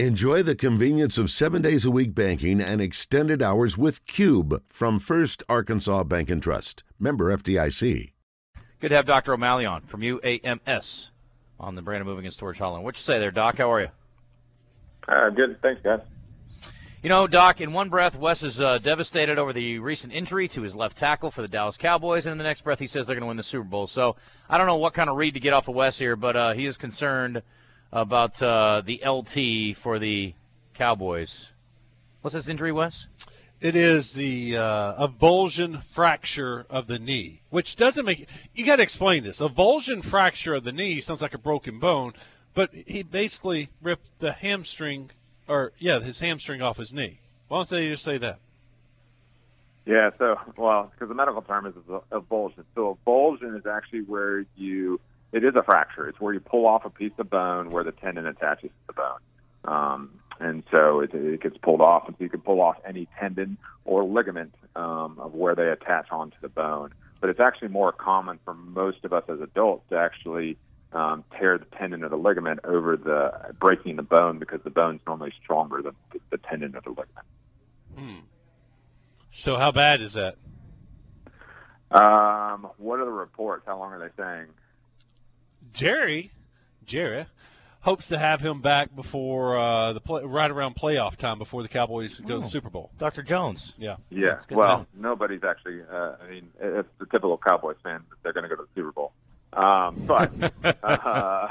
Enjoy the convenience of seven days a week banking and extended hours with Cube from First Arkansas Bank and Trust. Member FDIC. Good to have Dr. O'Malley on from UAMS on the Brandon Moving and Storage Hotline. What you say there, Doc? How are you? Uh, good. Thanks, guys. You know, Doc, in one breath, Wes is uh, devastated over the recent injury to his left tackle for the Dallas Cowboys, and in the next breath, he says they're going to win the Super Bowl. So I don't know what kind of read to get off of Wes here, but uh, he is concerned about uh, the LT for the Cowboys. What's this injury, Wes? It is the uh, avulsion fracture of the knee, which doesn't make you got to explain this. Avulsion fracture of the knee sounds like a broken bone, but he basically ripped the hamstring, or yeah, his hamstring off his knee. Why don't they just say that? Yeah, so well, because the medical term is avulsion. So avulsion is actually where you it is a fracture. It's where you pull off a piece of bone where the tendon attaches to the bone. Um, and so it, it gets pulled off, and so you can pull off any tendon or ligament um, of where they attach onto the bone. But it's actually more common for most of us as adults to actually um, tear the tendon or the ligament over the breaking the bone because the bone's normally stronger than the, tendon or the ligament. Hmm. So how bad is that? Um, what are the reports? How long are they saying? Jerry, Jerry, hopes to have him back before uh, the play, right around playoff time before the Cowboys go oh, to the oh. Super Bowl. Dr. Jones. Yeah. Yeah. Well, nobody's actually. Uh, I mean, it's the typical Cowboys fan that they're going to go to the Super Bowl. Um, but uh,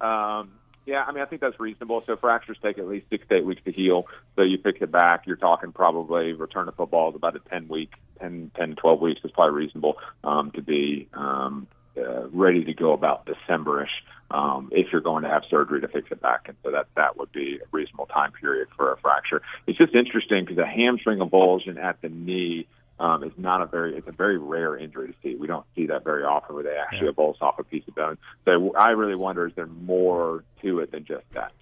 um, yeah, I mean, I think that's reasonable. So fractures take at least six to eight weeks to heal. So you pick it back, you're talking probably return to football is about a 10 week, 10, 10 12 weeks is probably reasonable um, to be um, uh, ready to go about Decemberish um, if you're going to have surgery to fix it back. And so that that would be a reasonable time period for a fracture. It's just interesting because a hamstring avulsion at the knee um, is not a very it's a very rare injury to see. We don't see that very often where they actually yeah. avulse off a piece of bone. So I really wonder is there more to it than just that?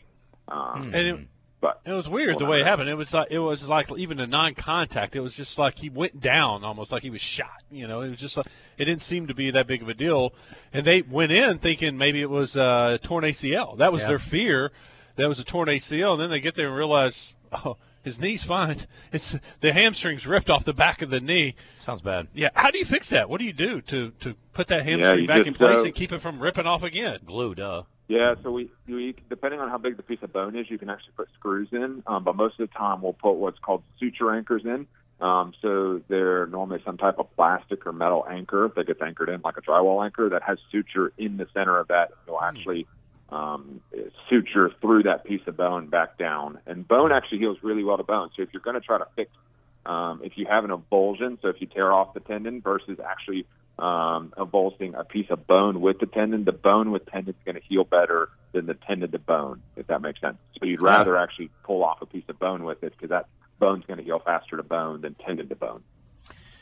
Um, and it, but it was weird the way it happened. It was like it was like even a non-contact. It was just like he went down almost like he was shot. You know, it was just like it didn't seem to be that big of a deal. And they went in thinking maybe it was a torn ACL. That was yeah. their fear. That was a torn ACL. And then they get there and realize, oh, his knee's fine. It's the hamstrings ripped off the back of the knee. Sounds bad. Yeah. How do you fix that? What do you do to to put that hamstring yeah, back in place uh, and keep it from ripping off again? Glue, duh. Yeah, so we, we depending on how big the piece of bone is, you can actually put screws in. Um, but most of the time, we'll put what's called suture anchors in. Um, so they're normally some type of plastic or metal anchor that gets anchored in, like a drywall anchor, that has suture in the center of that. It'll hmm. actually um, suture through that piece of bone back down. And bone actually heals really well to bone. So if you're going to try to fix, um, if you have an avulsion, so if you tear off the tendon versus actually um, avulsing a piece of bone with the tendon, the bone with tendon is going to heal better than the tendon to bone, if that makes sense. So you'd rather actually pull off a piece of bone with it because that bone's going to heal faster to bone than tendon to bone.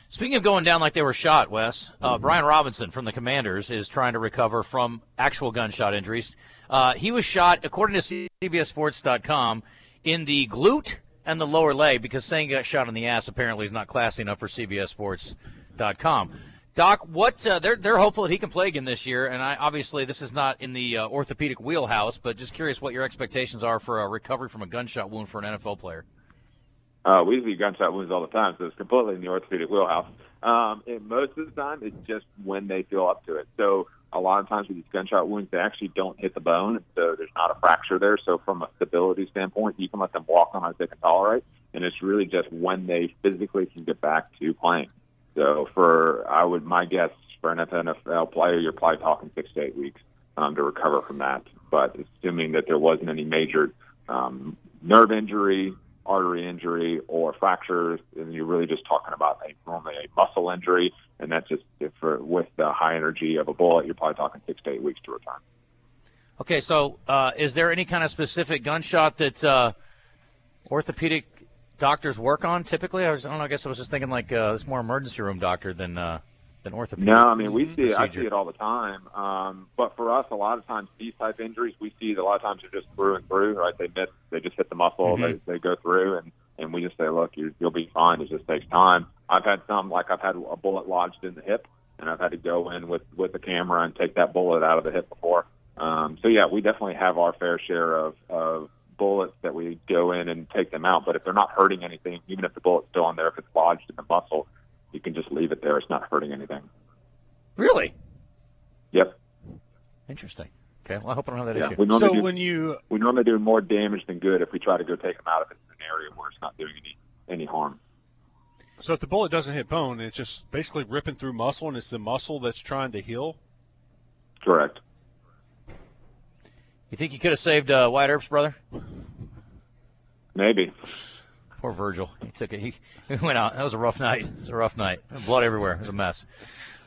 Speaking of going down like they were shot, Wes, uh, mm-hmm. Brian Robinson from the Commanders is trying to recover from actual gunshot injuries. Uh, he was shot, according to CBSSports.com, in the glute and the lower leg because saying he got shot in the ass apparently is not classy enough for CBSSports.com. Doc, what uh, they're they're hopeful that he can play again this year, and I, obviously this is not in the uh, orthopedic wheelhouse, but just curious what your expectations are for a recovery from a gunshot wound for an NFL player. Uh, we see gunshot wounds all the time, so it's completely in the orthopedic wheelhouse. Um, and most of the time, it's just when they feel up to it. So a lot of times with these gunshot wounds, they actually don't hit the bone, so there's not a fracture there. So from a stability standpoint, you can let them walk on as they can tolerate, and it's really just when they physically can get back to playing. So for I would my guess for an NFL player, you're probably talking six to eight weeks um, to recover from that. But assuming that there wasn't any major um, nerve injury, artery injury, or fractures, and you're really just talking about a normally a muscle injury, and that's just for with the high energy of a bullet, you're probably talking six to eight weeks to return. Okay, so uh, is there any kind of specific gunshot that uh, orthopedic doctors work on typically? I was I don't know. I guess I was just thinking like uh, it's more emergency room doctor than uh, than orthopedic. No, I mean we see it, I see it all the time. Um, but for us, a lot of times these type injuries we see a lot of times they're just through and through. Right? They miss. They just hit the muscle. Mm-hmm. They they go through and and we just say, look, you, you'll be fine. It just takes time. I've had some like I've had a bullet lodged in the hip, and I've had to go in with with the camera and take that bullet out of the hip before. Um, so yeah, we definitely have our fair share of of go in and take them out. But if they're not hurting anything, even if the bullet's still on there, if it's lodged in the muscle, you can just leave it there. It's not hurting anything. Really Yep. interesting. Okay, well I hope I don't have that Yeah. issue. We normally So do, when you we normally do more damage than good if we try to go take them out if it's an area where it's not doing any any harm. so if the bullet doesn't hit bone, it's just basically ripping through muscle, and it's the muscle that's trying to heal. Correct. You think you could have saved uh, Wyatt Earp's brother? Maybe. Poor Virgil. He took it. He, he went out. That was a rough night. It was a rough night. Blood everywhere. It was a mess.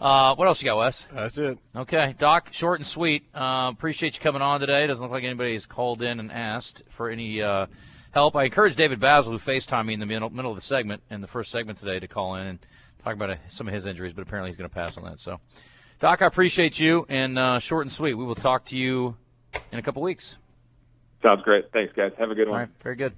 Uh, what else you got, Wes? That's it. Okay, Doc, short and sweet. Uh, appreciate you coming on today. Doesn't look like anybody's called in and asked for any uh, help. I encourage David Basil, who FaceTimed me in the middle, middle of the segment, in the first segment today, to call in and talk about uh, some of his injuries, but apparently he's going to pass on that. So, Doc, I appreciate you, and uh, short and sweet. We will talk to you in a couple weeks. Sounds great. Thanks, guys. Have a good All one. right, very good.